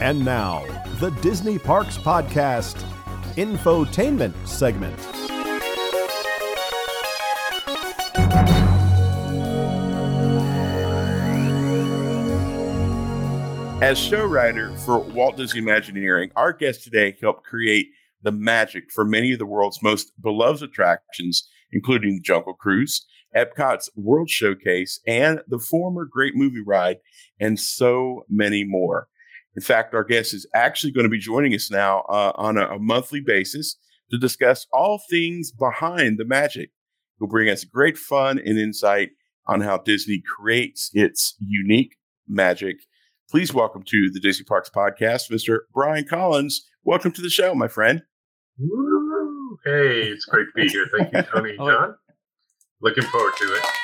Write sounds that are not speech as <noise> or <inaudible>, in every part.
And now, the Disney Parks Podcast Infotainment segment. As show writer for Walt Disney Imagineering, our guest today helped create the magic for many of the world's most beloved attractions, including the Jungle Cruise, Epcot's World Showcase, and the former Great Movie Ride, and so many more. In fact, our guest is actually going to be joining us now uh, on a, a monthly basis to discuss all things behind the magic. He'll bring us great fun and insight on how Disney creates its unique magic. Please welcome to the Disney Parks Podcast, Mr. Brian Collins. Welcome to the show, my friend. Woo! Hey, it's great to be here. Thank you, Tony and <laughs> John. Looking forward to it. <laughs>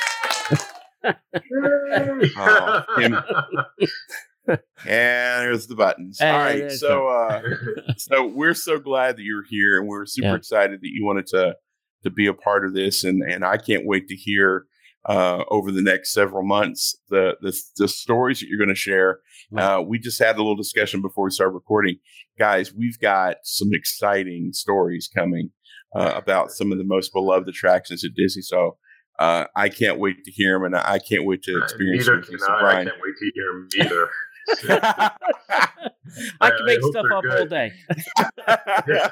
Oh, him. <laughs> And there's the buttons. Hey, All right. So uh <laughs> so we're so glad that you're here and we're super Yeah. excited that you wanted to to be a part of this and and I can't wait to hear uh over the next several months the the, the stories that you're going to share. Uh we just had a little discussion before we started recording. Guys, we've got some exciting stories coming uh, about some of the most beloved attractions at Disney. So uh, I can't wait to hear them, and I can't wait to experience Neither them. can So, I. I can't wait to hear him either. <laughs> <laughs> I I- can make I stuff they're up all day. <laughs> yeah,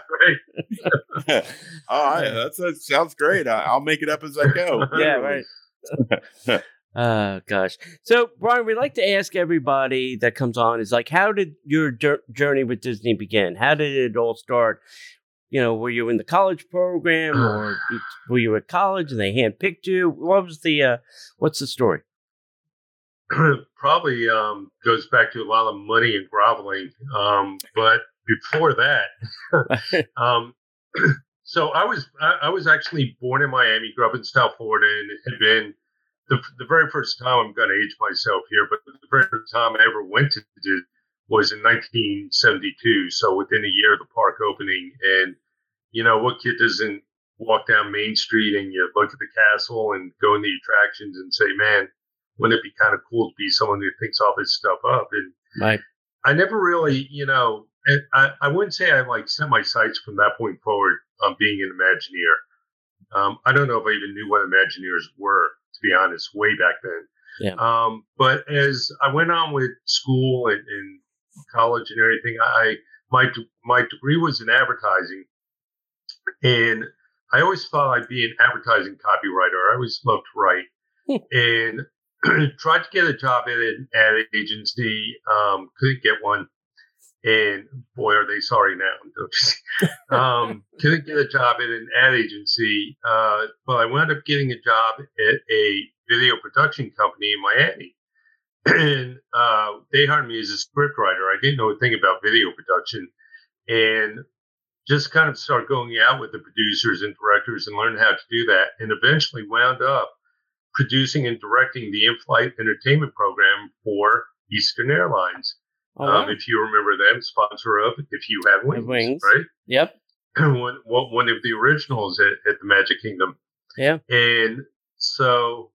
right. <laughs> All right, that's, that sounds great. I, I'll make it up as I go. Yeah, right. Oh gosh. So Brian, we like to ask everybody that comes on is like, how did your jour- journey with Disney begin? How did it all start? You know, were you in the college program, or <sighs> were you at college and they handpicked you? What was the uh, what's the story? <clears throat> Probably um, goes back to a lot of money and groveling. Um, but before that, <laughs> <laughs> um, <clears throat> so I was I, I was actually born in Miami, grew up in South Florida, and it had been the, the very first time I'm going to age myself here, but the very first time I ever went to was in 1972. So within a year of the park opening, and you know what kid doesn't walk down Main Street and you look at the castle and go in the attractions and say, man, wouldn't it be kind of cool to be someone who thinks all this stuff up? And Right. I never really, you know, and I, I wouldn't say I like set my sights from that point forward on being an Imagineer. Um, I don't know if I even knew what Imagineers were, to be honest, way back then. Yeah. Um, but as I went on with school and, and college and everything, I my my degree was in advertising, and I always thought I'd be an advertising copywriter. I always loved to write, and <clears throat> tried to get a job at an ad agency. Um, couldn't get one, and boy, are they sorry now. <laughs> um, couldn't get a job at an ad agency, uh, but I wound up getting a job at a video production company in Miami. <clears throat> And uh, they hired me as a script writer. I didn't know a thing about video production, and just kind of started going out with the producers and directors and learned how to do that. And eventually wound up producing and directing the in-flight entertainment program for Eastern Airlines. Oh, Um, if you remember them, sponsor of If You Have Wings, Wings. right? Yep. <clears throat> one, one of the originals at, at the Magic Kingdom. Yeah. And so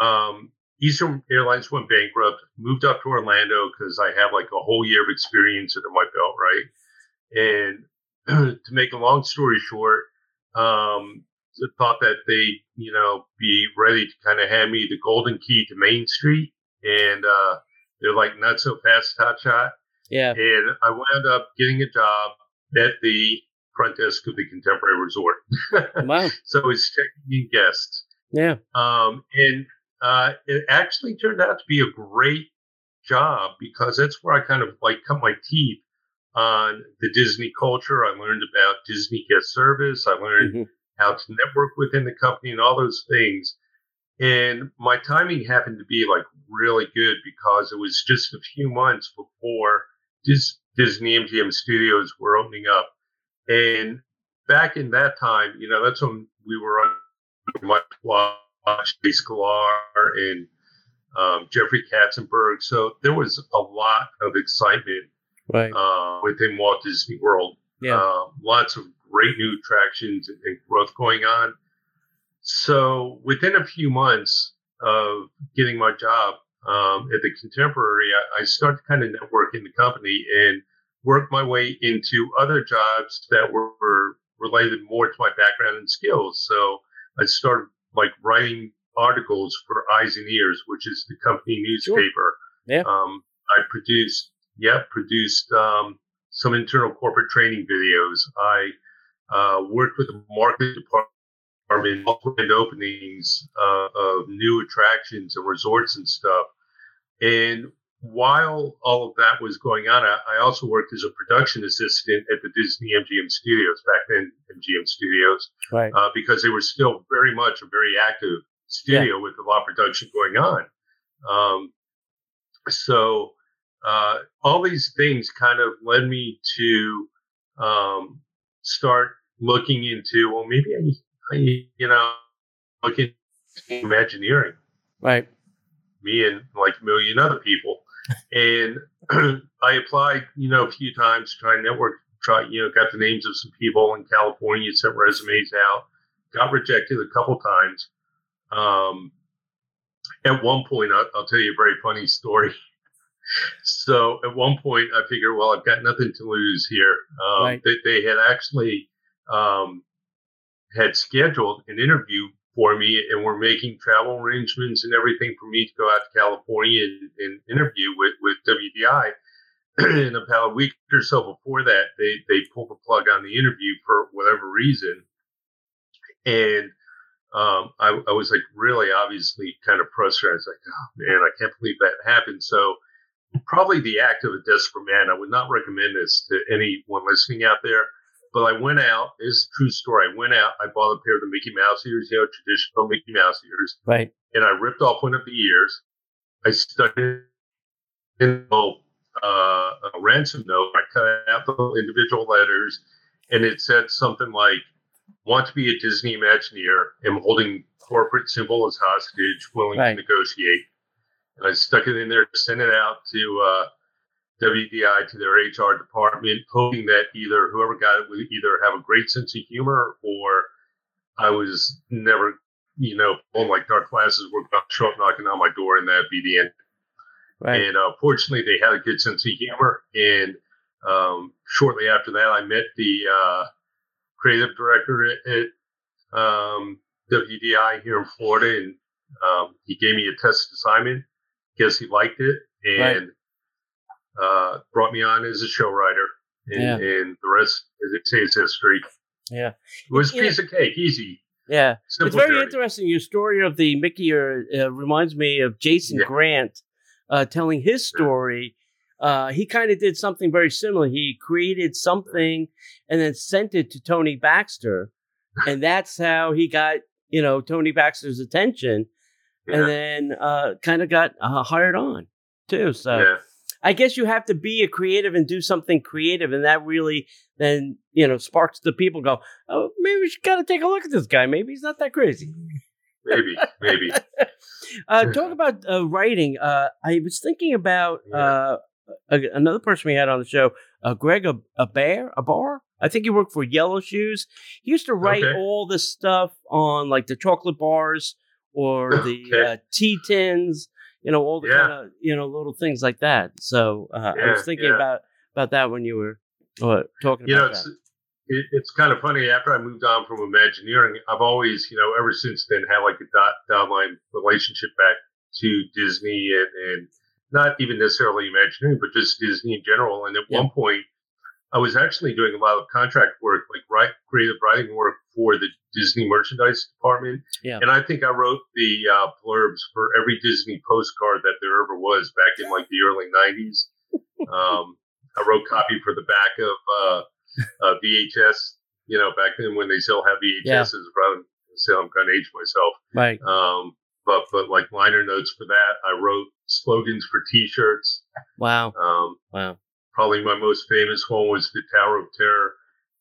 um, Eastern Airlines went bankrupt, moved up to Orlando because I have like a whole year of experience under my belt, right? And <clears throat> to make a long story short, um, thought that they, you know, be ready to kind of hand me the golden key to Main Street. And uh, they're like, not so fast, hot shot Yeah. and I wound up getting a job at the front desk of the Contemporary Resort. <laughs> Wow. so it's checking in guests, Yeah. um, and uh, it actually turned out to be a great job because that's where I kind of like cut my teeth on the Disney culture. I learned about Disney guest service. I learned Mhm. How to network within the company and all those things. And my timing happened to be like really good because it was just a few months before Dis- Disney MGM studios were opening up. And back in that time, you know, that's when we were on my watch Chase Sklar and um, Jeffrey Katzenberg. So there was a lot of excitement Right. uh, within Walt Disney World. Yeah. Uh, lots of great new attractions and, and growth going on. So within a few months of getting my job, um, at the Contemporary, I, I started kind of networking the company and worked my way into other jobs that were, were related more to my background and skills. So I started like writing articles for Eyes and Ears, which is the company newspaper. Sure. Yeah. Um, I produced, yeah, produced um, some internal corporate training videos. I uh, worked with the marketing department, grand openings uh, of new attractions and resorts and stuff. And while all of that was going on, I, I, also worked as a production assistant at the Disney MGM Studios back then, MGM Studios, right? Uh, because they were still very much a very active studio yeah. with a lot of production going on. Um, so uh, all these things kind of led me to um, start looking into well, maybe I, I you know, look into Imagineering, right? Me and like a million other people, and <clears throat> I applied, you know, a few times to try and network. Try, you know, got the names of some people in California, sent resumes out, got rejected a couple times. Um, at one point, I'll, I'll tell you a very funny story. <laughs> so at one point, I figured, well, I've got nothing to lose here. Um, right. they, they, had actually um, had scheduled an interview for me and were making travel arrangements and everything for me to go out to California and, and interview with, with WDI. <clears throat> and about a week or so before that, they, they pulled the plug on the interview for whatever reason. And um, I, I, was like really obviously kind of frustrated. I was like, oh man, I can't believe that happened. So probably the act of a desperate man. I would not recommend this to anyone listening out there. But I went out. This is a true story. I went out. I bought a pair of the Mickey Mouse ears, you know, traditional Mickey Mouse ears. Right. And I ripped off one of the ears. I stuck it in a, uh, a ransom note. I cut out the individual letters, and it said something like, want to be a Disney Imagineer, am holding corporate symbol as hostage, willing right. to negotiate. And I stuck it in there, sent it out to uh, WDI, to their HR department, hoping that either whoever got it would either have a great sense of humor or I was never, you know, all my dark classes were going to show up knocking on my door and that'd be the end. Right. And uh, fortunately, they had a good sense of humor. And um, shortly after that, I met the uh, creative director at, at um, WDI here in Florida, and um, he gave me a test assignment. Guess he liked it and right. Uh, brought me on as a show writer, and, yeah. and the rest, as it says, history. Yeah, it was a piece of cake, easy. Yeah, Simple it's very journey. interesting. Your story of the Mickey uh, reminds me of Jason yeah. Grandt uh, telling his story uh, he kind of did something very similar. He created something and then sent it to Tony Baxter, <laughs> and that's how he got you know Tony Baxter's attention, yeah. and then uh, kind of got uh, hired on too. So. Yeah. I guess you have to be a creative and do something creative, and that really then you know sparks the people. Go, oh, maybe we should kind of take a look at this guy. Maybe he's not that crazy. <laughs> Maybe, maybe. <laughs> uh, talk about uh, writing. Uh, I was thinking about uh, another person we had on the show, uh, Greg a, a bear a bar. I think he worked for Yellow Shoes. He used to write okay. all the stuff on like the chocolate bars or <laughs> the okay. uh, tea tins. You know all the yeah. kind of you know little things like that. So uh, yeah, I was thinking yeah. about about that when you were uh, talking. You know, it's, it, it's kind of funny. After I moved on from Imagineering, I've always you know ever since then had like a dot down line relationship back to Disney and, and not even necessarily Imagineering, but just Disney in general. And at one point, I was actually doing a lot of contract work, like write, creative writing work for the Disney merchandise department. Yeah. And I think I wrote the uh, blurbs for every Disney postcard that there ever was back in like the early 90s. Um, I wrote copy for the back of uh, uh, VHS, you know, back then when they still have VHSs, yeah. than say I'm going to age myself. Right. Um, but but like liner notes for that. I wrote slogans for T-shirts. Wow. Um, wow. Probably my most famous one was the Tower of Terror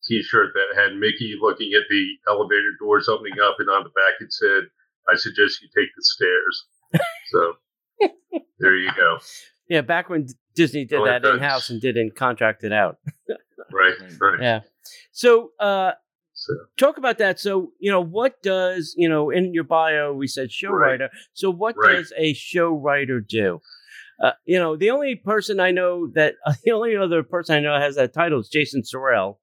T-shirt that had Mickey looking at the elevator doors opening up, and on the back it said, "I suggest you take the stairs." <laughs> so there you go. Yeah, back when Disney did oh, that in house and didn't contract it out. <laughs> right. Right. Yeah. So, uh, So talk about that. So you know, what does you know in your bio we said show Right. writer. So what Right. does a show writer do? Uh, you know, the only person I know that <laughs> the only other person I know has that title is Jason Surrell.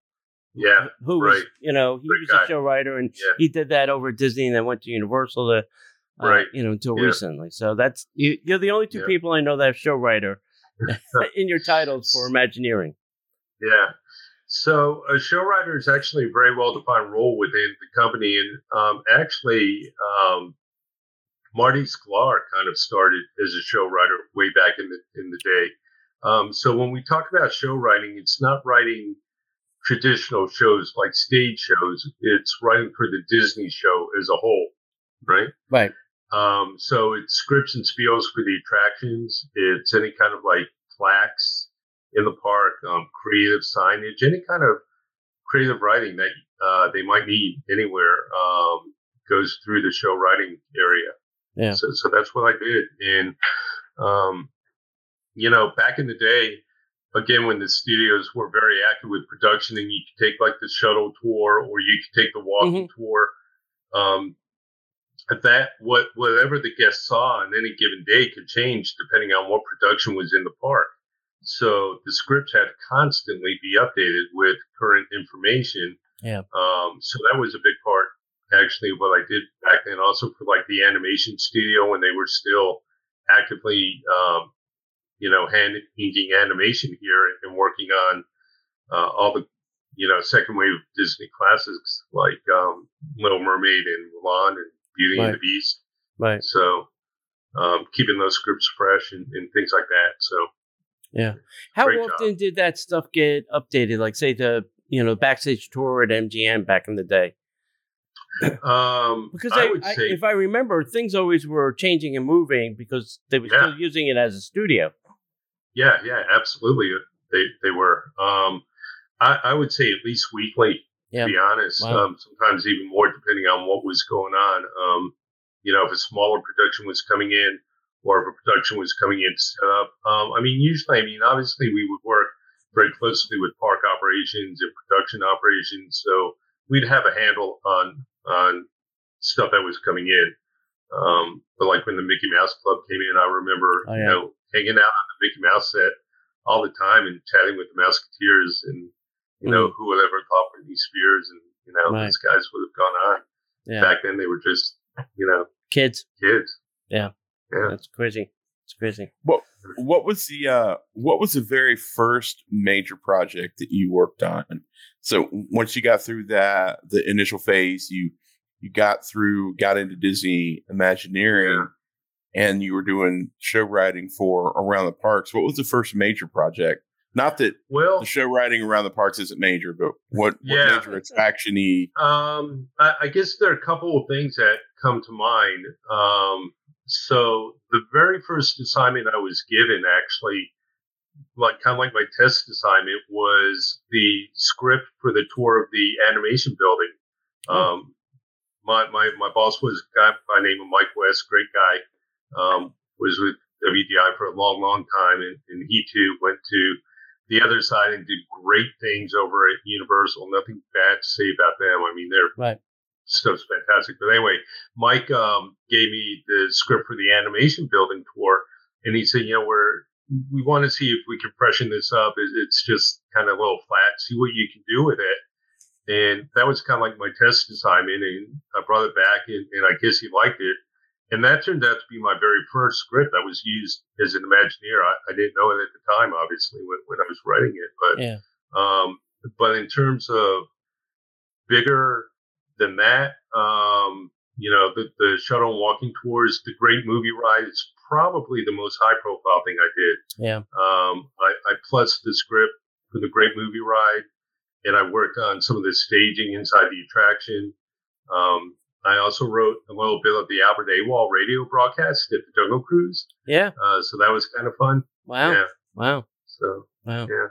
yeah, who was, right. you know, he Great was guy. a show writer and Yeah. he did that over at Disney and then went to Universal to, uh, Right. you know, until Yeah. recently. So that's, you, you're the only two Yeah. people I know that have show writer <laughs> <laughs> in your titles for Imagineering. Yeah. So a show writer is actually a very well defined role within the company, and um, actually, um, Marty Sklar kind of started as a show writer way back in the in the day. Um, so when we talk about show writing, it's not writing traditional shows like stage shows. It's writing for the Disney show as a whole, right? Right. Um, so it's scripts and spiels for the attractions. It's any kind of like plaques in the park, um, creative signage, any kind of creative writing that uh, they might need anywhere um, goes through the show writing area. Yeah. So, so that's what I did. And, um, you know, back in the day, again, when the studios were very active with production and you could take like the shuttle tour or you could take the walking tour, um, at that, what, whatever the guest saw on any given day could change depending on what production was in the park. So the scripts had to constantly be updated with current information. Yeah. Um, so that was a big part actually what I did back then also for like the animation studio when they were still actively, um, you know, hand inking animation here and working on, uh, all the, you know, second wave Disney classics like, um, Little Mermaid and Mulan and Beauty and the Beast. Right. So, um, keeping those scripts fresh and, and things like that. So, Yeah. How often did that stuff get updated? Like, say, the, you know, backstage tour at MGM back in the day? <laughs> um, Because I, I, say, if I remember, things always were changing and moving because they were Yeah. still using it as a studio. yeah, yeah, absolutely. They, they were, um, I, I would say at least weekly, Yeah. to be honest, Wow. um, sometimes even more depending on what was going on. Um, you know, if a smaller production was coming in or if a production was coming in to set up. Um, I mean, usually, I mean, obviously we would work very closely with park operations and production operations. So we'd have a handle on, on stuff that was coming in. Um, but like when the Mickey Mouse Club came in, I remember, Oh, you know, hanging out on the Mickey Mouse set all the time and chatting with the Mouseketeers and, you know, who would ever thought Britney Spears and, you know, Mm. Right. these guys would have gone on. Yeah. Back then they were just, you know, Kids. kids. Yeah. Yeah. That's crazy. It's crazy. What was the uh what was the very first major project that you worked on? So once you got through that the initial phase, you you got through got into Disney Imagineering and you were doing show writing for around the parks. What was the first major project? Not that Well, the show writing around the parks isn't major, but what, Yeah. what major attraction y Um, I, I guess there are a couple of things that come to mind. Um, so the very first assignment I was given, actually, like kind of like my test assignment, was the script for the tour of the animation building. Um, my, my my boss was a guy by the name of Mike West, great guy. Um, was with WDI for a long, long time, and, and he too went to the other side and did great things over at Universal. Nothing bad to say about them. I mean, their Right. Stuff's fantastic. But anyway, Mike um, gave me the script for the animation building tour, and he said, you know, we're we want to see if we can freshen this up. It, it's just kind of a little flat. See what you can do with it. And that was kind of like my test assignment, and I brought it back, and, and I guess he liked it. And that turned out to be my very first script that was used as an Imagineer. I, I didn't know it at the time, obviously, when, when I was writing it. But Yeah. um, but in terms of bigger than that, um, you know, the, the shuttle and walking tours, the great movie ride is probably the most high profile thing I did. Yeah. Um, I, I plus the script for the great movie ride, and I worked on some of the staging inside the attraction. Um, I also wrote a little bit of the Albert Awol radio broadcast at the Jungle Cruise, Yeah. uh, so that was kind of fun. Wow. Yeah. Wow. So Wow. yeah.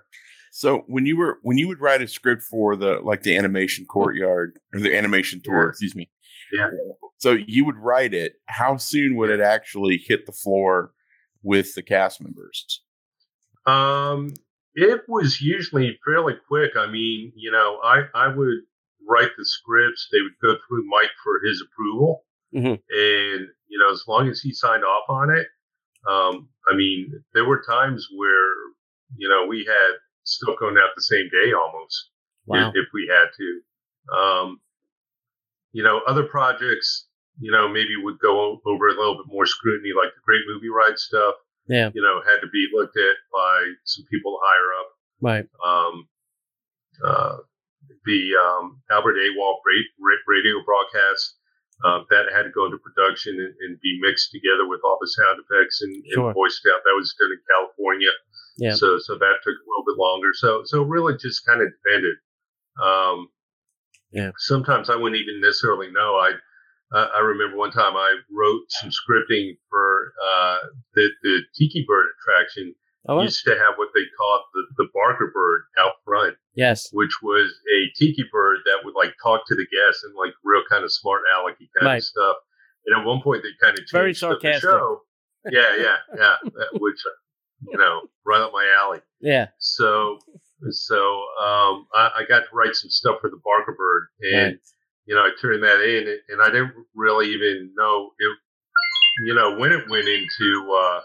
So when you were when you would write a script for the like the animation courtyard or the animation tour, Yeah. excuse me. Yeah. So you would write it. How soon would it actually hit the floor with the cast members? Um, it was usually fairly quick. I mean, you know, I, I would write the scripts. They would go through Mike for his approval, Mhm. and you know, as long as he signed off on it, um, I mean, there were times where you know we had stuff going out the same day almost Wow. if, if we had to. Um, you know, other projects, you know, maybe would go over a little bit more scrutiny, like the Great Movie Ride stuff. Yeah. You know, had to be looked at by some people higher up. Right. Um, uh, the um, Albert Awol ra- radio broadcast um, that had to go into production and, and be mixed together with all the sound effects and, Sure. and voiced out. That was done in California. Yeah. So so that took a little bit longer. So so really just kind of depended. Um, Yeah. Sometimes I wouldn't even necessarily know. I uh, I remember one time I wrote some scripting for uh, the the Tiki Bird attraction. Oh, wow. Used to have what they called the, the Barker Bird out front, yes. which was a tiki bird that would like talk to the guests and like real kind of smart alecky kind Right. of stuff. And at one point they kind of changed Very up the show. Yeah, yeah, yeah. <laughs> that- which you know, right up my alley. Yeah. So, so um, I, I got to write some stuff for the Barker Bird, and Right. you know, I turned that in, and I didn't really even know it. You know, when it went into uh,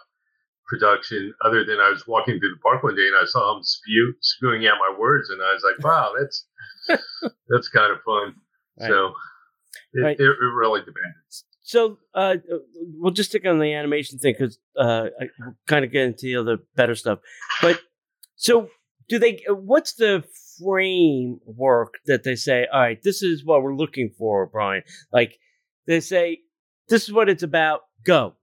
production, other than I was walking through the park one day and I saw him spew spewing out my words, and I was like, "Wow, that's <laughs> that's kind of fun." Right. So it, Right. it, it really depends. So uh, we'll just stick on the animation thing because uh, I kind of get into the other better stuff. But so do they? What's the framework that they say? All right, this is what we're looking for, Brian. Like they say, this is what it's about. Go.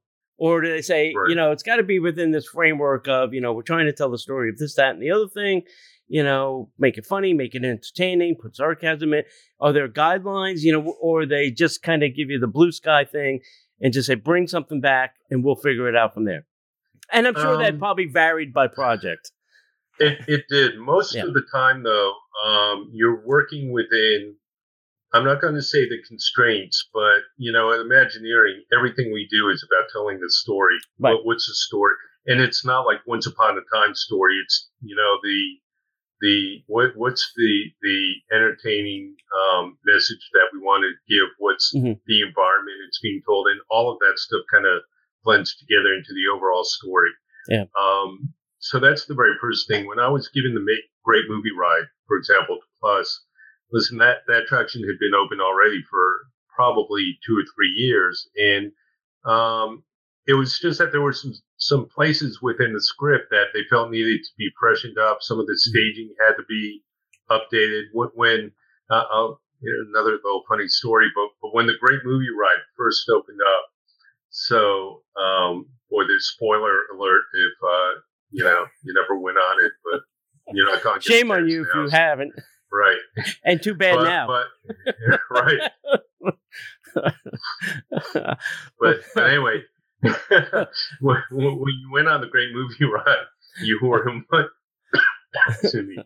Or do they say, Right. you know, it's got to be within this framework of, you know, we're trying to tell the story of this, that, and the other thing. You know, make it funny, make it entertaining, put sarcasm in. Are there guidelines, you know, or they just kind of give you the blue sky thing and just say, bring something back and we'll figure it out from there? And I'm sure that Um, probably varied by project. It, it did. Most Yeah. of the time, though, um, you're working within, I'm not going to say the constraints, but, you know, in Imagineering, everything we do is about telling the story. Right. What, what's the story? And it's not like once upon a time story. It's, you know, the, the, what, what's the, the entertaining, um, message that we want to give? What's Mhm. the environment it's being told? And all of that stuff kind of blends together into the overall story. Yeah. Um, so that's the very first thing. When I was given the make, great movie ride, for example, to Plus, listen, that, that attraction had been open already for probably two or three years. And, um, it was just that there were some, some places within the script that they felt needed to be freshened up. Some of the staging had to be updated. When, when uh, you know, another little funny story, but, but when the great movie ride first opened up, so, um, boy, there's spoiler alert if, uh, you know, you never went on it, but going to <laughs> Shame on you if you haven't. Right. <laughs> And too bad but, now. But, <laughs> right. But, but anyway, <laughs> when, when you went on the great movie ride, you were in one, <coughs> excuse me,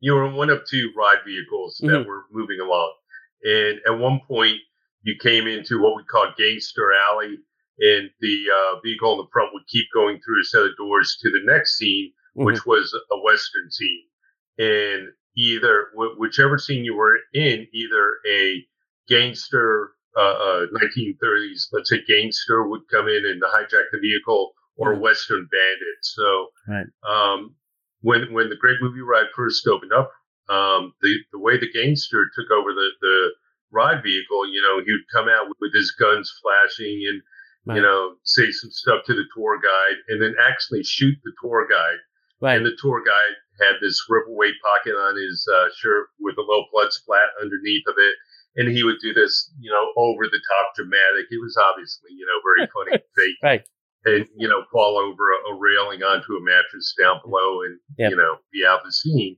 you were in one of two ride vehicles that Mhm. were moving along. And at one point, you came into what we call Gangster Alley, and the uh, vehicle in the front would keep going through a set of doors to the next scene, which was a Western scene. And either, wh- whichever scene you were in, either a gangster, uh, uh, 1930s, let's say gangster would come in and hijack the vehicle, or a Mhm. Western bandit. So, Right. um, when when the Great Movie Ride first opened up, um, the the way the gangster took over the the ride vehicle, you know, he would come out with, with his guns flashing and Right. you know say some stuff to the tour guide, and then actually shoot the tour guide. right. And the tour guide had this ripaway pocket on his uh, shirt with a low blood splat underneath of it. And he would do this, you know, over the top dramatic. It was obviously, you know, very funny <laughs> fake. Right. And, you know, fall over a, a railing onto a mattress down below and, Yep. you know, be out of the scene.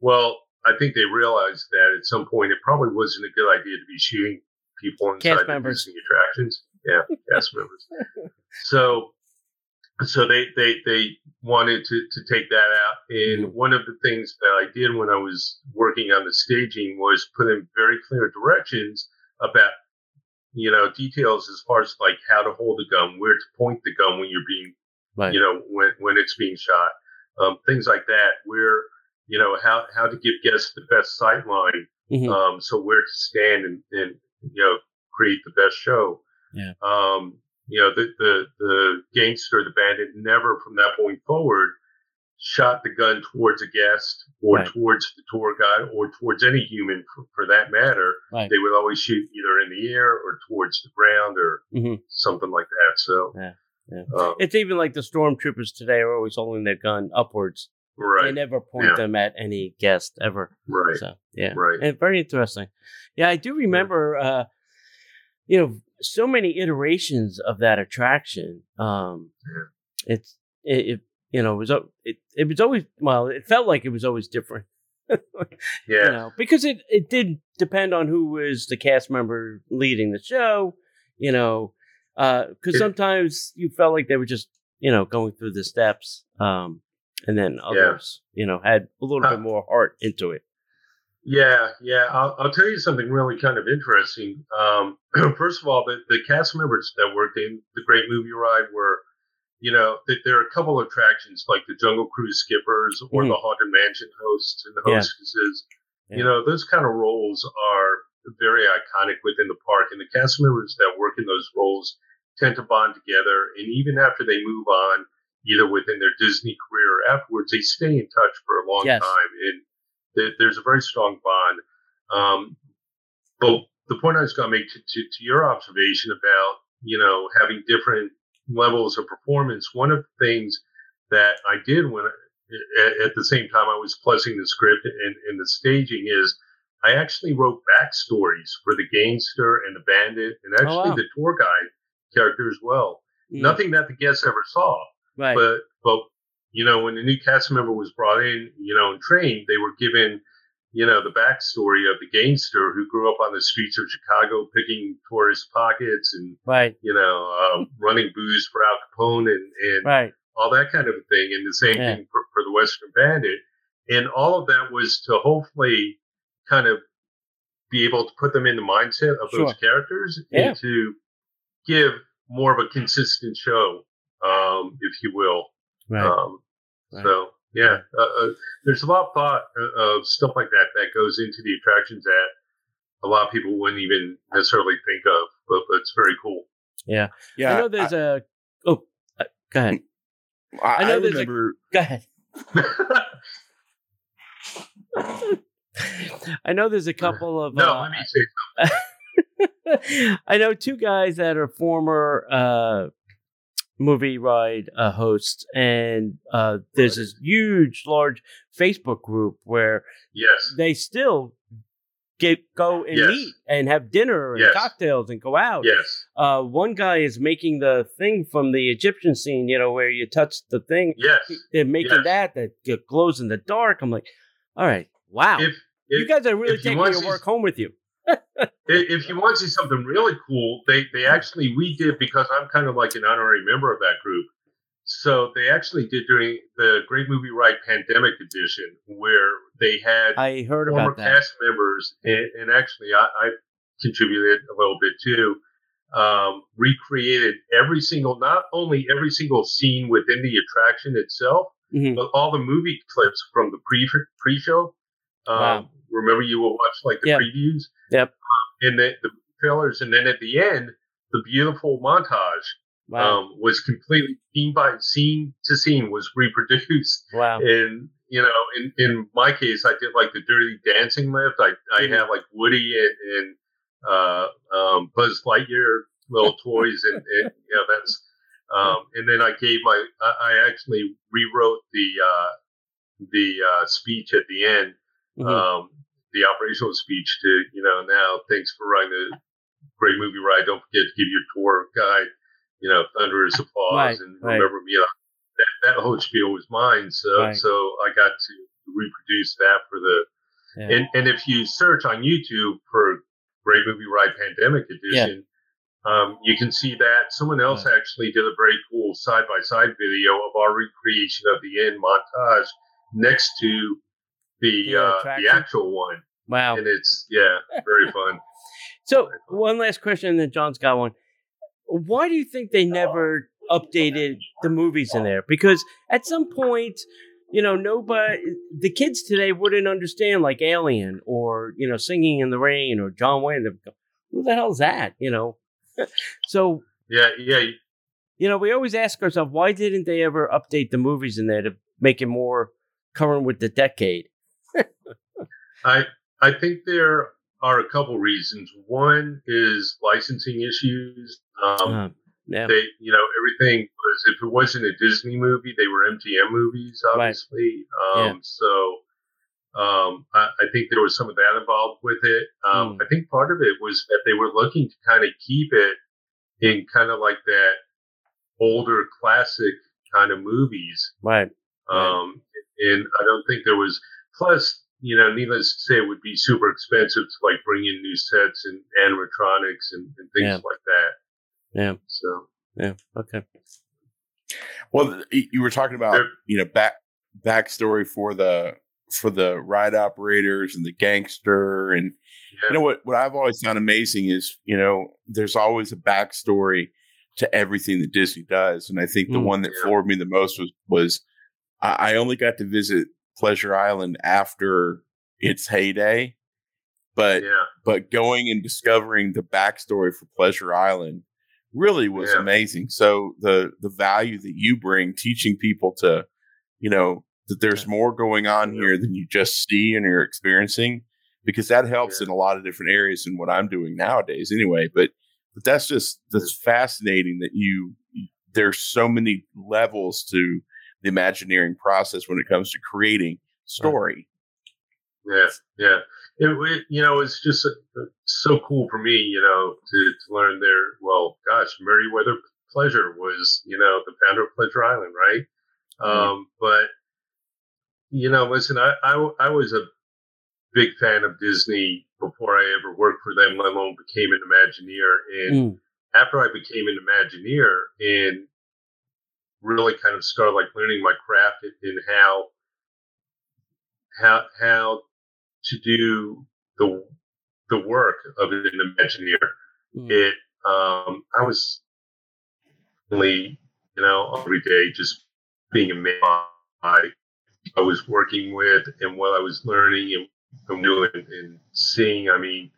Well, I think they realized that at some point it probably wasn't a good idea to be shooting people inside Cast the members. Disney attractions. Yeah, cast members. <laughs> So, so they they they wanted to to take that out. And Mhm. one of the things that I did when I was working on the staging was put in very clear directions about you know details as far as like how to hold the gun, where to point the gun when you're being Right. you know when when it's being shot, um, things like that. Where you know how how to give guests the best sight line, Mhm. um, so where to stand and, and you know create the best show. Yeah. Um, you know the the the gangster, the bandit, never from that point forward shot the gun towards a guest or Right. towards the tour guide or towards any human for, for that matter. Right. They would always shoot either in the air or towards the ground or Mhm. something like that. So, Yeah, yeah. Um, It's even like the stormtroopers today are always holding their gun upwards. Right. They never point Yeah. them at any guest ever. right, So yeah, right. and very interesting. Yeah, I do remember. Uh, you know, so many iterations of that attraction. Um, it's it, it. You know, it was it. It was always well. It felt like it was always different. <laughs> yeah, you know, because it it did depend on who was the cast member leading the show. You know, because It- sometimes you felt like they were just you know going through the steps, um, and then others you know had a little Uh, bit more heart into it. Yeah, yeah. I'll, I'll tell you something really kind of interesting. Um, <clears throat> first of all, the, the cast members that worked in the Great Movie Ride were, you know, th- there are a couple of attractions like the Jungle Cruise skippers or Mhm. the Haunted Mansion hosts and the hostesses. Yeah. You know, those kind of roles are very iconic within the park, and the cast members that work in those roles tend to bond together. And even after they move on, either within their Disney career or afterwards, they stay in touch for a long Yes. time. And there, there's a very strong bond. Um, but the point I was going to make to, to, to your observation about, you know, having different levels of performance, one of the things that I did when at, at the same time I was plussing the script and, and the staging is I actually wrote backstories for the gangster and the bandit and actually wow. the tour guide character as well. Mm, Nothing that the guests ever saw, right. but but you know when the new cast member was brought in, you know, and trained, they were given you know the backstory of the gangster who grew up on the streets of Chicago picking tourist pockets and right. you know um, running booze for Al Capone and and Right. all that kind of a thing, and the same Yeah. thing for, for the Western Bandit. And all of that was to hopefully kind of be able to put them in the mindset of Sure. those characters Yeah. and to give more of a consistent show, um, if you will. Right. Um, Right. So, yeah, uh, uh, there's a lot of thought uh, of stuff like that that goes into the attractions that a lot of people wouldn't even necessarily think of, but, but it's very cool. yeah. Yeah, I know there's a. Oh, uh, go ahead. I, I know I there's a- Go ahead. <laughs> I know there's a couple of. no, uh, let me say something. <laughs> I know two guys that are former uh, movie ride uh, hosts, and uh, there's this huge, large Facebook group where yes. they still get go and Yes. meet and have dinner and Yes. cocktails and go out. Yes. Uh, one guy is making the thing from the Egyptian scene, you know, where you touch the thing. Yes. They're making Yes. that that glows in the dark. I'm like, all right, wow, If, you guys are really if taking your work home with you. If you want to see something really cool, they, they actually, we did because I'm kind of like an honorary member of that group. So they actually did during the Great Movie Ride Pandemic Edition, where they had I heard former about that. cast members, and, and actually I, I contributed a little bit too. Um, recreated every single, not only every single scene within the attraction itself, Mhm. but all the movie clips from the pre pre show. Um, Wow. Remember, you will watch like the Yep. previews. Yep. And the, the trailers, and then at the end, the beautiful montage Wow, um, was completely scene by scene to scene was <laughs> reproduced. wow, And you know, in, in my case, I did like the Dirty Dancing lift. I I Mhm. have like Woody and, and uh, um, Buzz Lightyear little <laughs> toys, and, and you know that's. Um, and then I gave my I, I actually rewrote the uh, the uh, speech at the end, Mhm. um, the operational speech to you know now thanks for running the great movie ride. Don't forget to give your tour guide you know thunderous applause Right, and right. remember me. That, that whole spiel was mine, so Right. so I got to reproduce that for the yeah. and and if you search on YouTube for Great Movie Ride Pandemic Edition, um, you can see that someone else actually did a very cool side by side video of our recreation of the end montage next to the uh, the actual one, wow. and it's yeah, very <laughs> fun. So one last question, and then John's got one. Why do you think they never updated the movies in there? Because at some point, you know, nobody, the kids today wouldn't understand like Alien or, you know, Singing in the Rain or John Wayne. Go, Who the hell's that? You know? <laughs> so, yeah, yeah. You know, we always ask ourselves, why didn't they ever update the movies in there to make it more current with the decade? I I think there are a couple reasons. One is licensing issues. Um, uh, yeah. They, you know, everything was if it wasn't a Disney movie, they were MGM movies, obviously. Right. Um, yeah. So um, I, I, think there was some of that involved with it. Um, mm. I think part of it was that they were looking to kind of keep it in kind of like that older classic kind of movies. Right. Um, and I don't think there was, plus, you know, needless to say, it would be super expensive to like bring in new sets and animatronics and, and things yeah. like that. Yeah. So. Yeah. Okay. Well, you were talking about you know back backstory for the for the ride operators and the gangster and yeah. you know what what I've always found amazing is you know there's always a backstory to everything that Disney does and I think the mm, one that yeah. floored me the most was was I, I only got to visit Pleasure Island after its heyday but yeah. but going and discovering the backstory for Pleasure Island really was yeah. amazing. So the the value that you bring, teaching people to, you know, that there's more going on here than you just see and you're experiencing, because that helps yeah. in a lot of different areas in what I'm doing nowadays, anyway. But but that's just that's fascinating that you there's so many levels to the Imagineering process when it comes to creating story. Yeah, yeah it, it, you know, it's just uh, so cool for me, you know, to, to learn there. Well, gosh, Meriwether Pleasure was, you know, the founder of Pleasure Island, right? Mm-hmm. Um, but you know, listen, I, I, I was a big fan of Disney before I ever worked for them, let alone became an Imagineer. And mm. after I became an Imagineer and really kind of started like learning my craft and how how how to do the the work of an Imagineer. Mm. It um, I was only you know every day just being amazed by I was working with and what I was learning and, and doing and seeing. I mean,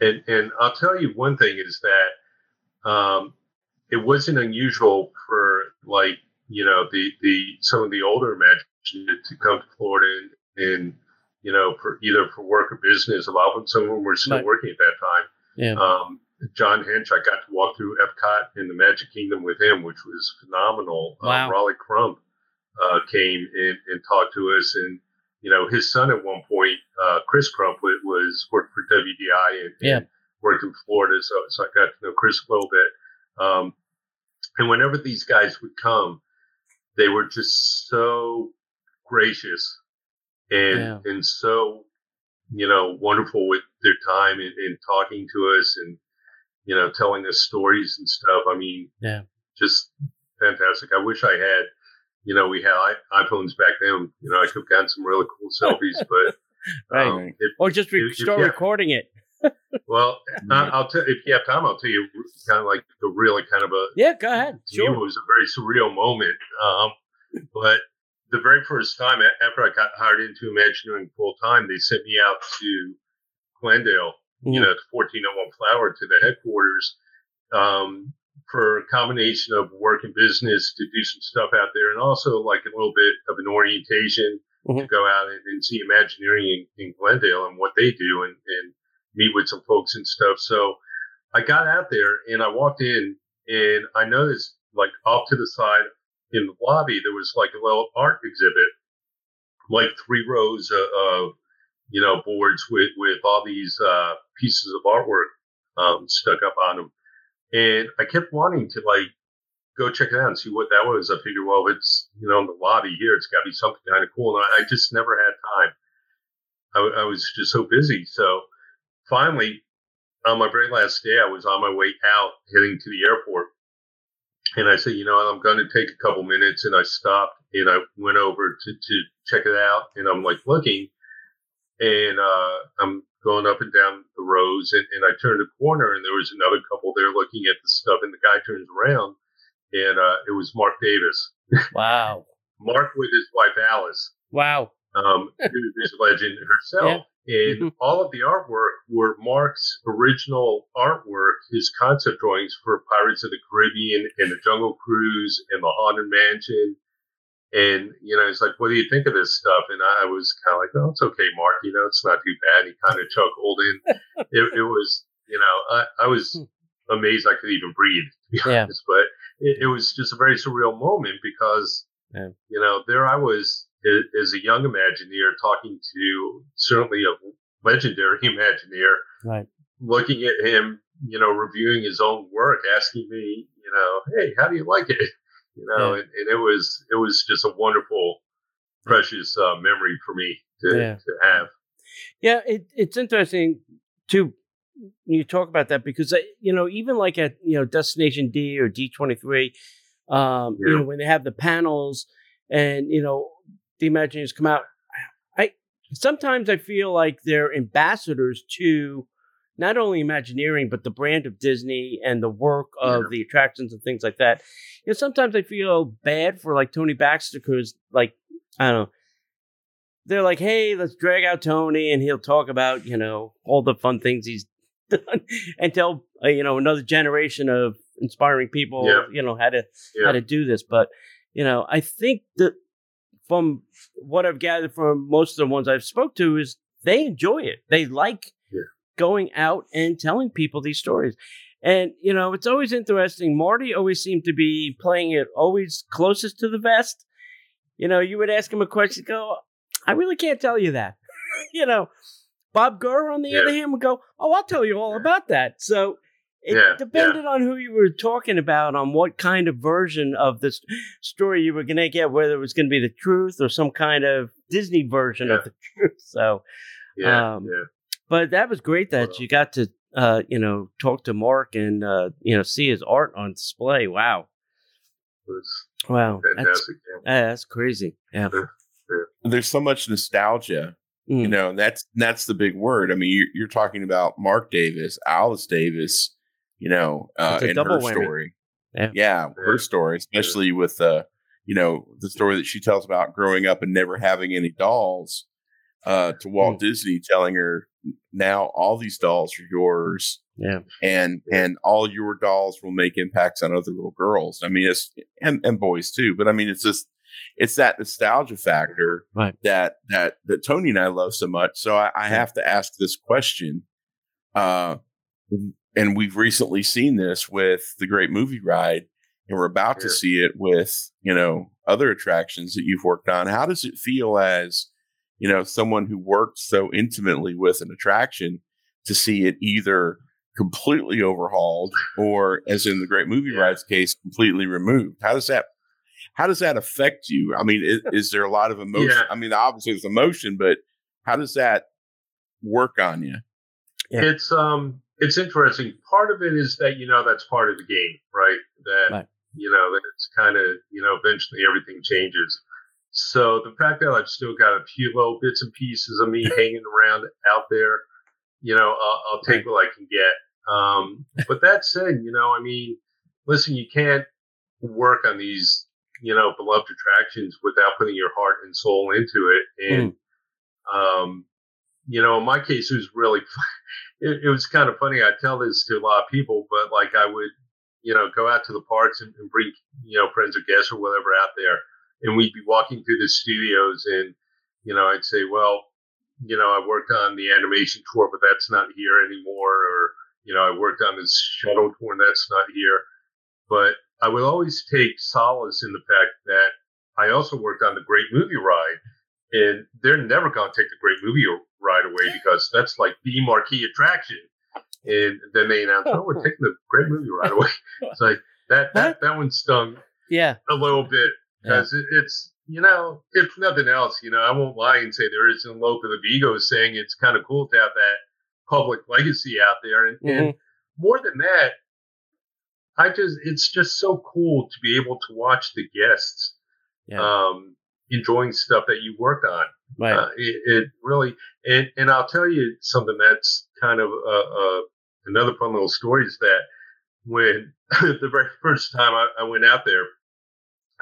and and I'll tell you one thing is that um, it wasn't unusual for like you know the the some of the older Imagineers to come to Florida and, and you know, for either for work or business. A lot of them, some of them were still right. working at that time. Yeah. Um, John Hench, I got to walk through Epcot in the Magic Kingdom with him, which was phenomenal. Uh, wow. Rolly Crump uh, came and, and talked to us, and you know, his son at one point, uh, Chris Crump, was worked for WDI and, yeah. and, worked in Florida, so so I got to know Chris a little bit. Um, and whenever these guys would come, they were just so gracious and yeah. and so you know wonderful with their time and, and, talking to us and you know telling us stories and stuff. I mean, yeah, just fantastic. I wish I had. You know, we had iPhones back then. You know, I could have gotten some really cool selfies, but <laughs> right, um, if, or just re- if, start if recording it. Well, I'll tell if you have time, I'll tell you kind of like a really kind of a yeah. Go ahead. Sure. It was a very surreal moment. Um, but the very first time after I got hired into Imagineering full time, they sent me out to Glendale, mm. you know, to 1401 Flower to the headquarters um, for a combination of work and business to do some stuff out there, and also like a little bit of an orientation mm-hmm. to go out and, and see Imagineering in, in, Glendale and what they do, and, and meet with some folks and stuff. So I got out there and I walked in, and I noticed like off to the side in the lobby, there was like a little art exhibit, like three rows of, you know, boards with, with all these uh, pieces of artwork um, stuck up on them. And I kept wanting to like go check it out and see what that was. I figured, well, if it's, you know, in the lobby here, it's got to be something kind of cool. And I, I just never had time. I, I was just so busy. So finally, on my very last day, I was on my way out heading to the airport and I said, you know, I'm going to take a couple minutes. And I stopped and I went over to, to check it out. And I'm like looking and uh, I'm going up and down the rows. And, and I turned a corner and there was another couple there looking at the stuff. And the guy turns around and uh, it was Marc Davis. <laughs> Wow. Mark with his wife Alice. Wow. Um, <laughs> who's a legend herself. Yeah. And mm-hmm. all of the artwork were Marc's original artwork, his concept drawings for Pirates of the Caribbean and the Jungle Cruise and the Haunted Mansion. And, you know, it's like, what do you think of this stuff? And I was kind of like, oh, it's okay, Mark. You know, it's not too bad. He kind of chuckled. And <laughs> it, it was, you know, I, I was hmm. amazed I could even breathe, to be yeah. honest. But it, it, was just a very surreal moment because, yeah. you know, there I was as a young Imagineer talking to certainly a legendary <laughs> Imagineer, right. looking at him, you know, reviewing his own work, asking me, you know, hey, how do you like it? <laughs> You know, yeah. and, and, it was it was just a wonderful, precious uh, memory for me to, yeah. to have. Yeah, it, it's interesting to you talk about that because uh, you know even like at you know Destination D or D twenty three, um, you know when they have the panels and you know the Imagineers come out, I sometimes I feel like they're ambassadors to not only Imagineering but the brand of Disney and the work of yeah. the attractions and things like that. You know, sometimes I feel bad for like Tony Baxter because like I don't know. They're like, hey, let's drag out Tony, and he'll talk about you know all the fun things he's <laughs> done, and tell uh, you know another generation of inspiring people, yeah. you know how to yeah. how to do this. But you know, I think that from what I've gathered from most of the ones I've spoke to is they enjoy it. They like yeah. going out and telling people these stories. And you know, it's always interesting. Marty always seemed to be playing it always closest to the vest. You know, you would ask him a question, go, I really can't tell you that. <laughs> you know, Bob Gurr, on the yeah. other hand, would go, Oh, I'll tell you all about that. So it yeah, depended yeah. on who you were talking about, on what kind of version of this story you were going to get, whether it was going to be the truth or some kind of Disney version yeah. of the truth. So, yeah, um, yeah. But that was great that you got to, uh, you know, talk to Marc and uh, you know see his art on display. Wow. Wow, that's, that's crazy. Yeah. There's so much nostalgia Mm. You know, that's that's the big word. I mean, you're, you're, talking about Marc Davis, Alice Davis, you know, uh, in her whammy. story. Yeah. yeah. her story, especially with uh, you know, the story that she tells about growing up and never having any dolls. Uh, to Walt mm. Disney, telling her now all these dolls are yours. Yeah, and and all your dolls will make impacts on other little girls. I mean, it's and and boys too. But I mean, it's just it's that nostalgia factor right. that that that Tony and I love so much. So I, I have to ask this question. Uh, and we've recently seen this with the Great Movie Ride, and we're about to see it with you know other attractions that you've worked on. How does it feel as you know someone who worked so intimately with an attraction to see it either completely overhauled or, as in the Great Movie yeah. Ride's case, completely removed? How does that how does that affect you? I mean, is, is there a lot of emotion? Yeah. I mean, obviously there's emotion, but how does that work on you? Yeah. It's um it's interesting. Part of it is that you know that's part of the game, right? That right. you know that it's kind of you know eventually everything changes. So the fact that I've still got a few little bits and pieces of me <laughs> hanging around out there, you know, I'll, I'll take what I can get. Um, but that said, you know, I mean, listen, you can't work on these, you know, beloved attractions without putting your heart and soul into it. And, mm. um, you know, in my case, it was really <laughs> it, it, was kind of funny. I tell this to a lot of people, but like I would, you know, go out to the parks and, and bring, you know, friends or guests or whatever out there, and we'd be walking through the studios, and you know, I'd say, well, you know, I worked on the animation tour, but that's not here anymore, or you know, I worked on this shuttle tour, and that's not here. But I would always take solace in the fact that I also worked on the Great Movie Ride, and they're never going to take the Great Movie right away because that's like the marquee attraction. And then they announced, "Oh, we're <laughs> taking the great movie right away." <laughs> It's like that that that one stung, yeah, a little bit because yeah. it, it's you know if nothing else, you know I won't lie and say there is a lope of ego saying it's kind of cool to have that public legacy out there, and, mm-hmm. and more than that, I just it's just so cool to be able to watch the guests yeah. um, enjoying stuff that you worked on. Right. Uh, it, it, really, and, and I'll tell you something that's kind of uh, uh, another fun little story is that when <laughs> the very first time I, I went out there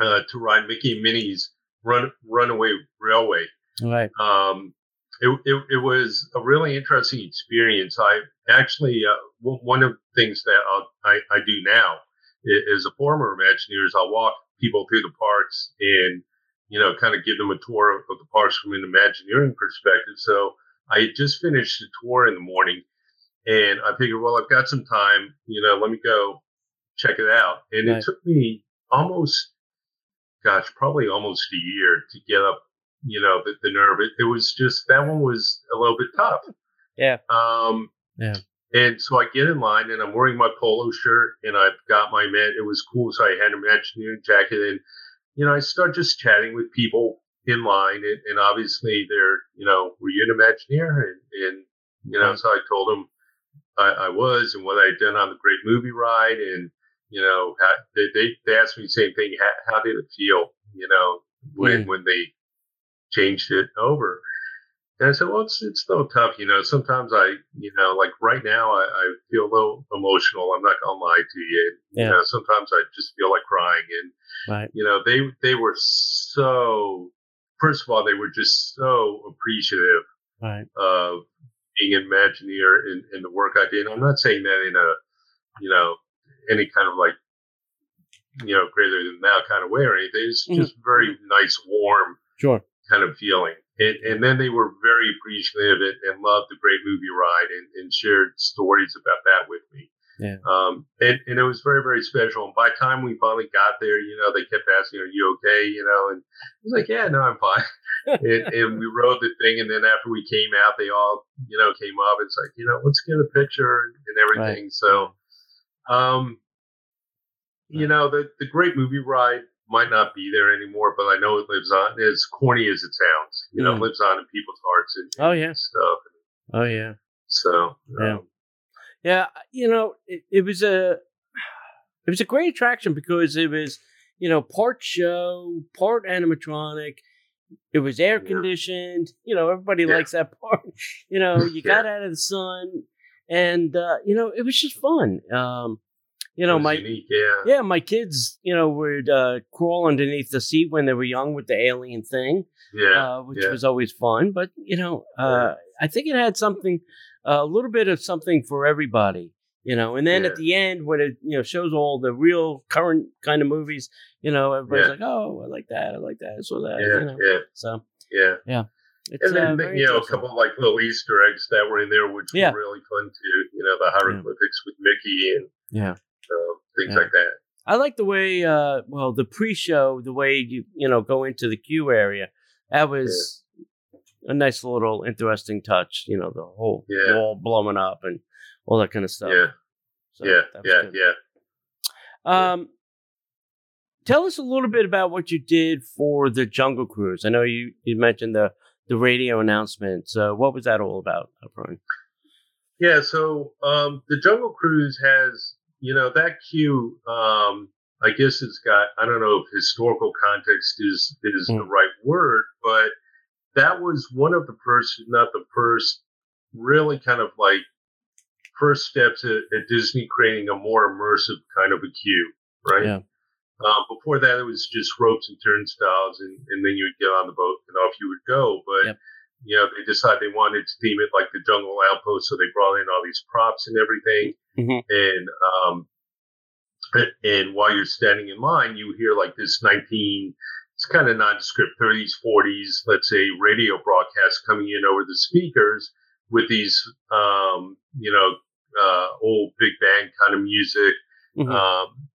uh, to ride Mickey and Minnie's run runaway railway. Right. Um, it, it, it was a really interesting experience. I actually uh, w- one of the things that I'll, i I do now is, a former Imagineer is I'll walk people through the parks and you know kind of give them a tour of, of the parks from an Imagineering perspective. So I had just finished the tour in the morning, and I figured, well, I've got some time. You know, let me go check it out. And right. it took me almost, gosh, probably almost a year to get up you know, the, the nerve. It, it, was just that one was a little bit tough. Yeah. Um, yeah. And so I get in line and I'm wearing my polo shirt and I've got my man. It was cool. So I had an Imagineering jacket and, you know, I start just chatting with people in line and, and obviously they're, you know, were you an Imagineer? And, and you know, so I told them I, I was and what I'd done on the great movie ride. And, you know, how, they, they, they asked me the same thing. How, how did it feel, you know, when, mm. when they, changed it over. And I said, well, it's, it's so tough. You know, sometimes I, you know, like right now, I, I feel a little emotional. I'm not to lie to you. Yeah. You know, sometimes I just feel like crying. And, right. you know, they, they were so, first of all, they were just so appreciative right. of being an Imagineer in, in the work I did. And I'm not saying that in a, you know, any kind of like, you know, greater than that kind of way or anything. It's mm-hmm. just very nice, warm, sure kind of feeling. And, and then they were very appreciative and, and loved the great movie ride and, and shared stories about that with me. Yeah. Um, and, and it was very, very special. And by the time we finally got there, you know, they kept asking, are you okay? You know, and I was like, yeah, no, I'm fine. <laughs> and, and we rode the thing. And then after we came out, they all, you know, came up. It's like, you know, let's get a picture and, everything. Right. So, um, you know, the, the great movie ride might not be there anymore, but I know it lives on. As corny as it sounds, you know, mm. lives on in people's hearts and, oh yeah stuff. Oh yeah. So yeah, um, yeah. You know, it, it was a <sighs> it was a great attraction because it was you know part show, part animatronic. It was air conditioned. Yeah. You know, everybody yeah. likes that <laughs> part. You know, you <laughs> got out of the sun, and uh, you know, it was just fun. Um, you know, my unique, yeah, yeah, my kids, you know, would uh, crawl underneath the seat when they were young with the alien thing, yeah, uh, which yeah. was always fun. But you know, uh, I think it had something, a little bit of something for everybody, you know. And then yeah. at the end, when it you know shows all the real current kind of movies, you know, everybody's yeah. like, "Oh, I like that, I like that, saw that," yeah, you know? yeah. So yeah, yeah. It's, and then, uh, you know, a couple of like little Easter eggs that were in there, which were really fun too. You know, the hieroglyphics with Mickey and yeah, so things yeah. like that. I like the way, uh, well, the pre-show, the way you you know go into the queue area. That was yeah. a nice little interesting touch. You know, the whole yeah. wall blowing up and all that kind of stuff. Yeah, so yeah, yeah, good. yeah. Um, tell us a little bit about what you did for the Jungle Cruise. I know you you mentioned the the radio announcement. So, what was that all about, Brian? Yeah, so um, the Jungle Cruise has you know that queue. Um, I guess it's got. I don't know if historical context is is mm. the right word, but that was one of the first, not the first, really kind of like first steps at, at Disney creating a more immersive kind of a queue, right? Yeah. Uh, before that, it was just ropes and turnstiles, and, and then you would get on the boat and off you would go. But yep. You know, they decided they wanted to theme it like the Jungle Outpost, so they brought in all these props and everything. Mm-hmm. And um, and while you're standing in line, you hear like this 19, it's kind of nondescript 30s, 40s, let's say radio broadcast coming in over the speakers with these, um, you know, uh, old big band kind of music. Mm-hmm. Um,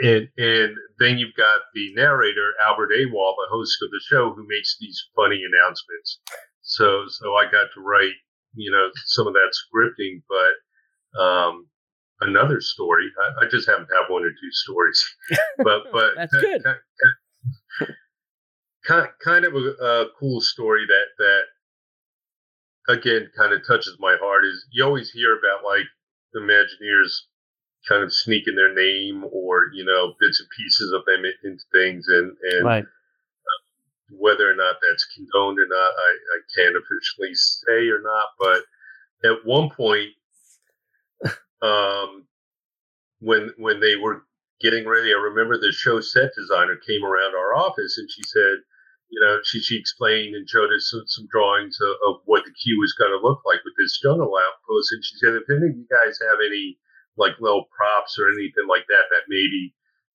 and and then you've got the narrator Albert Awol, the host of the show, who makes these funny announcements. So so I got to write, you know, some of that scripting, but um, another story. I, I, just happen to have one or two stories, <laughs> but but that's good. Kind, kind of a, a, cool story that that again kind of touches my heart is you always hear about like the Imagineers kind of sneaking their name or you know bits and pieces of them into things and and right. Whether or not that's condoned or not I, I can't officially say or not but at one point <laughs> um, when when they were getting ready, I remember the show set designer came around our office and she said, you know, she, she explained and showed us some, some drawings of, of what the queue was going to look like with this jungle outpost. And she said, if any of you guys have any like little props or anything like that that maybe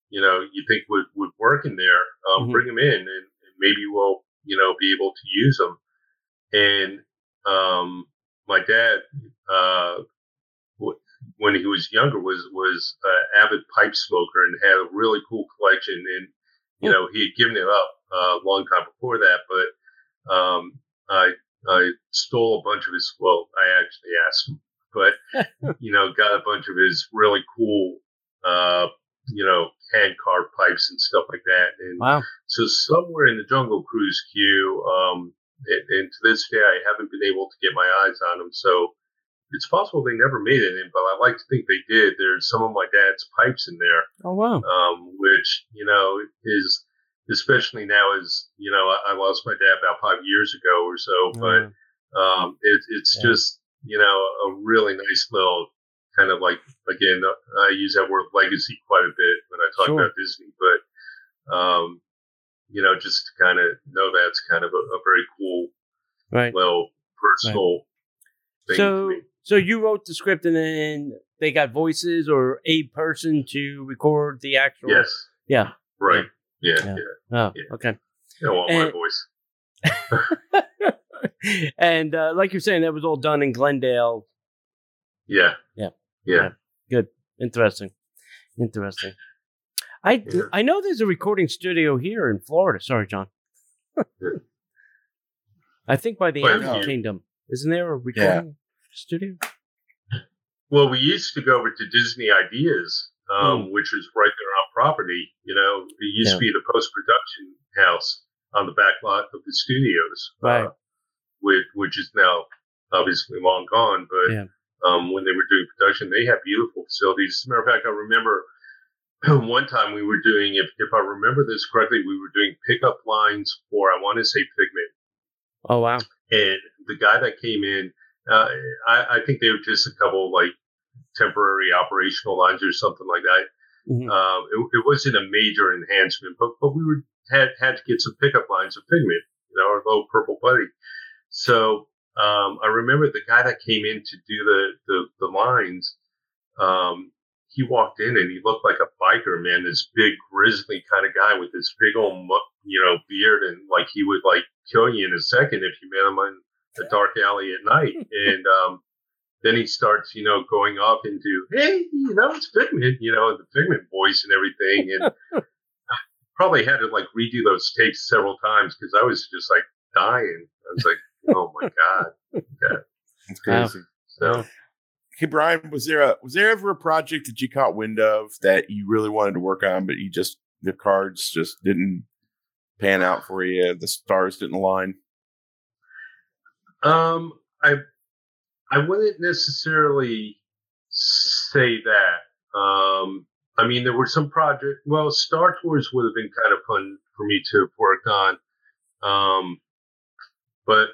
you know you think would would work in there, um, mm-hmm. bring them in, and, maybe we'll you know be able to use them. And um, my dad, uh, when he was younger, was was an avid pipe smoker and had a really cool collection. And you know he had given it up uh, a long time before that, but um, I I stole a bunch of his. Well, I actually asked him but <laughs> you know, got a bunch of his really cool, uh, you know, hand carved pipes and stuff like that. And wow. so somewhere in the Jungle Cruise queue, um, and, and, to this day, I haven't been able to get my eyes on them. So it's possible they never made it in, but I like to think they did. There's some of my dad's pipes in there. Oh wow! Um, which you know is especially now as you know I, I, lost my dad about five years ago or so, but um, it, it's yeah. just you know, a really nice little kind of like again, I use that word legacy quite a bit when I talk sure. about Disney, but um, you know, just to kind of know that's kind of a, a very cool, right, little personal. Right. so, so you wrote the script, and then they got voices or a person to record the actual. Yes. Yeah. Right. Yeah. Yeah. yeah. Oh, yeah. okay. I want and, my voice. <laughs> and uh, like you're saying, that was all done in Glendale. Yeah. Yeah. Yeah. yeah. Good. Interesting. Interesting. I yeah. I know there's a recording studio here in Florida. Sorry, John. <laughs> I think by the Animal Kingdom. Isn't there a recording yeah. studio? Well, we used to go over to Disney Ideas, um, mm. which was right there on property. You know, it used yeah. to be the post production house on the back lot of the studios. Right. Uh, which, which is now obviously long gone. But yeah. Um, when they were doing production, they had beautiful facilities. As a matter of fact, I remember <clears throat> one time we were doing, if, if I remember this correctly, we were doing pickup lines for, I want to say Figment. Oh, wow. And the guy that came in, uh, I, I, think they were just a couple like temporary operational lines or something like that. Mm-hmm. Um, it, it, wasn't a major enhancement, but, but we were had had to get some pickup lines of Figment, you know, our little purple buddy. So um, I remember the guy that came in to do the the, the lines. Um, he walked in and he looked like a biker man, this big grizzly kind of guy with this big old you know beard and like he would like kill you in a second if you met him in a dark alley at night. <laughs> and um, then he starts, you know, going off into, hey, you know, it's Figment, you know, the Figment voice and everything. And <laughs> probably had to like redo those takes several times because I was just like dying. I was like, oh my god, yeah, it's crazy. Wow. So, hey Brian, was there a was there ever a project that you caught wind of that you really wanted to work on, but you just the cards just didn't pan out for you, the stars didn't align? Um, I I wouldn't necessarily say that. Um, I mean, there were some projects. Well, Star Tours would have been kind of fun for me to work on. Um, but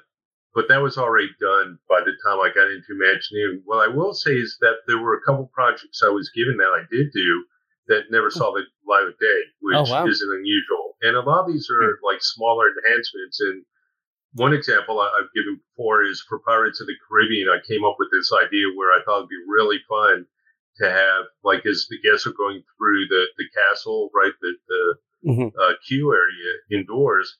but that was already done by the time I got into Imagineering. What I will say is that there were a couple projects I was given that I did do that never saw the light of day, which oh, wow. isn't unusual. And a lot of these are hmm. like smaller enhancements. And one example I've given before is for Pirates of the Caribbean. I came up with this idea where I thought it'd be really fun to have, like, as the guests are going through the, the castle, right, the, the mm-hmm. uh, queue area indoors,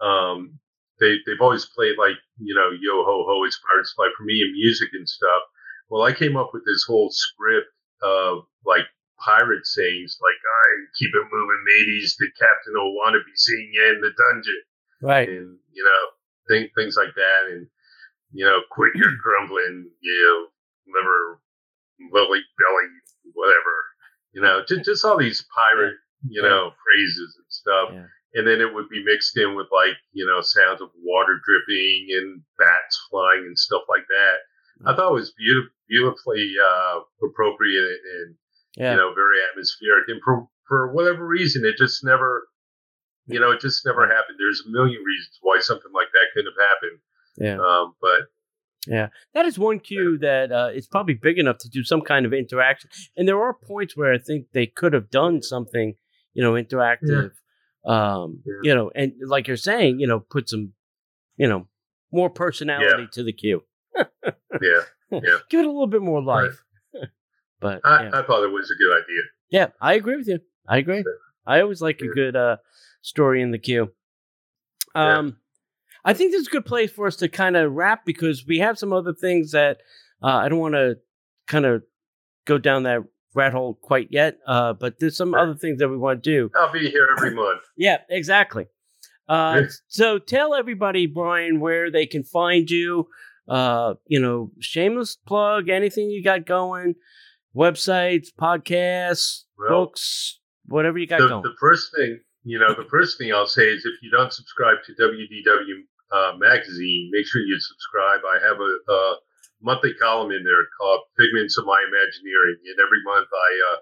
um, they they've always played like you know yo ho ho it's Pirate's Life for me and music and stuff. Well, I came up with this whole script of like pirate sayings like I keep it moving, mateys. The captain will want to be seeing you in the dungeon, right? And you know things things like that, and you know quit your <clears throat> grumbling, you know liver, lily belly, whatever. You know, just just all these pirate you know phrases and stuff. Yeah and then it would be mixed in with like you know sounds of water dripping and bats flying and stuff like that. I thought it was beautiful, beautifully uh, appropriate and yeah. you know very atmospheric. And for for whatever reason, it just never, you know, it just never happened. There's a million reasons why something like that couldn't have happened. Yeah. Um, but yeah, that is one cue that uh, it's probably big enough to do some kind of interaction. And there are points where I think they could have done something, you know, interactive. Um, Yeah. you know, and like you're saying, you know, put some, you know, more personality to the queue. Yeah, <laughs> Yeah. Give it a little bit more Right. life. <laughs> but I, yeah. I thought it was a good idea. yeah, I agree with you. I agree. I always like a good uh story in the queue. Yeah. Um I think this is a good place for us to kind of wrap because we have some other things that uh, I don't want to kind of go down that rat hole quite yet. Uh, but there's some other things that we want to do. I'll be here every <laughs> month. Yeah, exactly. Uh, so tell everybody, Brian, where they can find you. Uh, you know, shameless plug, anything you got going, websites, podcasts, Well, books, whatever you got The, going. the first thing, you know, the first thing I'll say is if you don't subscribe to WDW uh, magazine, make sure you subscribe. I have a, a monthly column in there called Figments of My Imagineering, and every month I uh,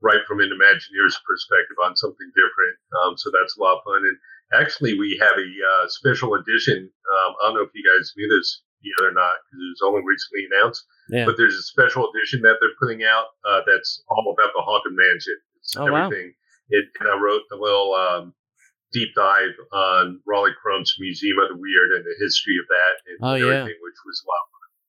write from an Imagineer's perspective on something different. Um, so that's a lot of fun. And actually, we have a uh, special edition. Um, I don't know if you guys knew this yet or not because it was only recently announced. Yeah. But there's a special edition that they're putting out uh, that's all about the haunted mansion. It's Oh, wow. everything. It, and I wrote a little um, deep dive on Rolly Crump's Museum of the Weird and the history of that and Oh, yeah. everything, which was a lot.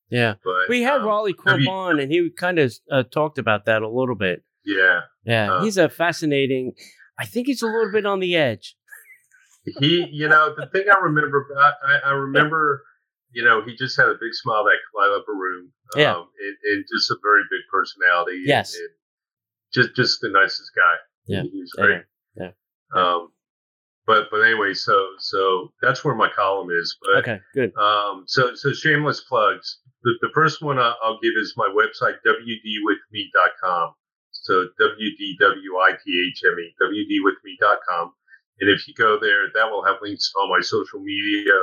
Yeah. But We had um, Rolly Crump W- on, and he kind of uh, talked about that a little bit. Yeah, Yeah, Uh, he's a fascinating. I think he's a little bit on the edge. he, you know, the thing I remember, I, I- remember, you know, he just had a big smile that could light up a room. Yeah. Um, and, and just a very big personality. Yes. and just, just the nicest guy. Yeah. He was Yeah, great. yeah, Um, but, but anyway, so, so that's where my column is. But, Okay, good. Um, so, so shameless plugs. The, the first one I'll, give is my website, wdwithme.com. So W-D-W-I-T-H-M-E, wdwithme.com. And if you go there, that will have links to all my social media.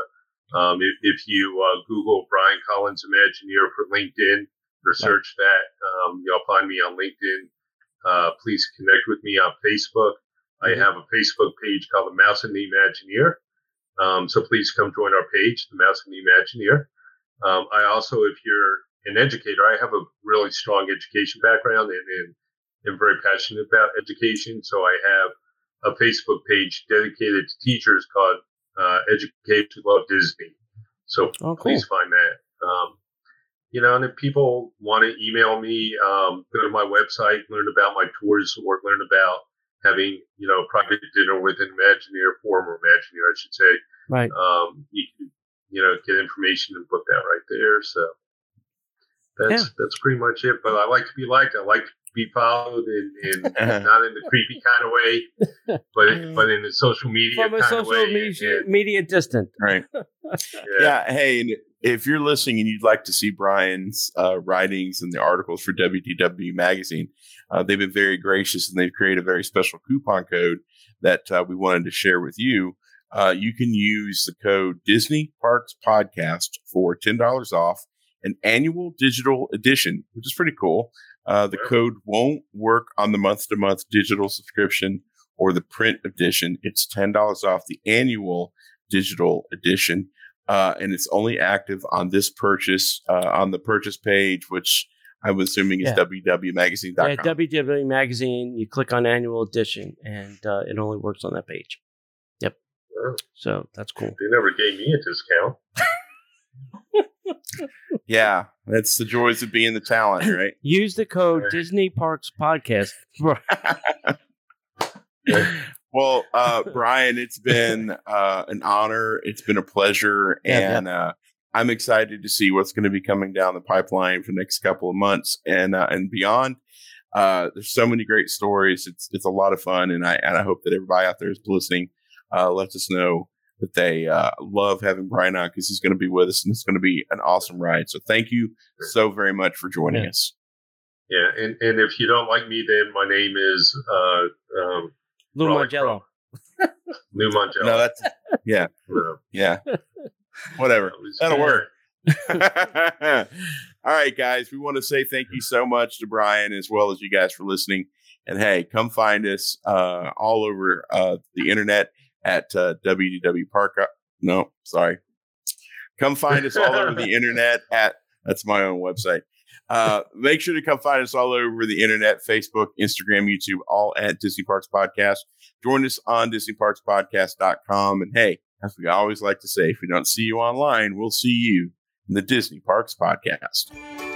Um, if, if you uh, Google Brian Collins Imagineer for LinkedIn or search that, um, you'll find me on LinkedIn. Uh, please connect with me on Facebook. I Mhm. have a Facebook page called The Mouse and the Imagineer. Um, so please come join our page, The Mouse and the Imagineer. Um, I also, if you're an educator, I have a really strong education background and, and am very passionate about education. So I have a Facebook page dedicated to teachers called uh, Educate to Love Disney. So Oh, cool. please find that. Um, you know, and if people want to email me, um, go to my website, learn about my tours, or learn about having, you know, a private dinner with an Imagineer, former Imagineer, I should say. Right. Um, you can, you know, get information and book that right there. So that's Yeah. that's pretty much it. But I like to be liked. I like to be followed, and, and <laughs> not in the creepy kind of way, but <laughs> but in the social media From a kind of social way. media, and- media distant. Right. yeah. Yeah. Hey, if you're listening and you'd like to see Brian's uh, writings and the articles for WDW Magazine, uh, they've been very gracious and they've created a very special coupon code that uh, we wanted to share with you. Uh, you can use the code Disney Parks Podcast for $10 off an annual digital edition, which is pretty cool. Uh, the code won't work on the month to month digital subscription or the print edition. It's $10 off the annual digital edition. Uh, and it's only active on this purchase uh, on the purchase page, which I'm assuming is Yeah. www.magazine.com. Yeah, WDW Magazine. You click on annual edition, and uh, it only works on that page. Yep. Wow. So that's cool. They never gave me a discount. <laughs> yeah, that's the joys of being the talent, <clears throat> right? Use the code Right. Disney Parks Podcast. <laughs> <laughs> well, uh, Brian, it's been uh, an honor. It's been a pleasure, Yeah, and Uh, I'm excited to see what's going to be coming down the pipeline for the next couple of months and uh, and beyond. Uh, there's so many great stories. It's it's a lot of fun, and I and I hope that everybody out there is listening. Uh, lets us know that they uh, love having Brian on because he's going to be with us, and it's going to be an awesome ride. So thank you so very much for joining Yeah. us. Yeah, and, and if you don't like me, then my name is uh, um, Lou Raleigh Mangello. Lou Mangello. No, that's yeah, No, yeah, whatever. that was- That'll work. <laughs> All right, guys, we want to say thank you so much to Brian as well as you guys for listening. And hey, come find us uh, all over uh, the internet at uh, WDW Park. No, sorry. Come find us all over the <laughs> internet at that's my own website. Uh, make sure to come find us all over the internet Facebook, Instagram, YouTube, all at Disney Parks Podcast. Join us on DisneyParksPodcast.com. And hey, as we always like to say, if we don't see you online, we'll see you in the Disney Parks Podcast.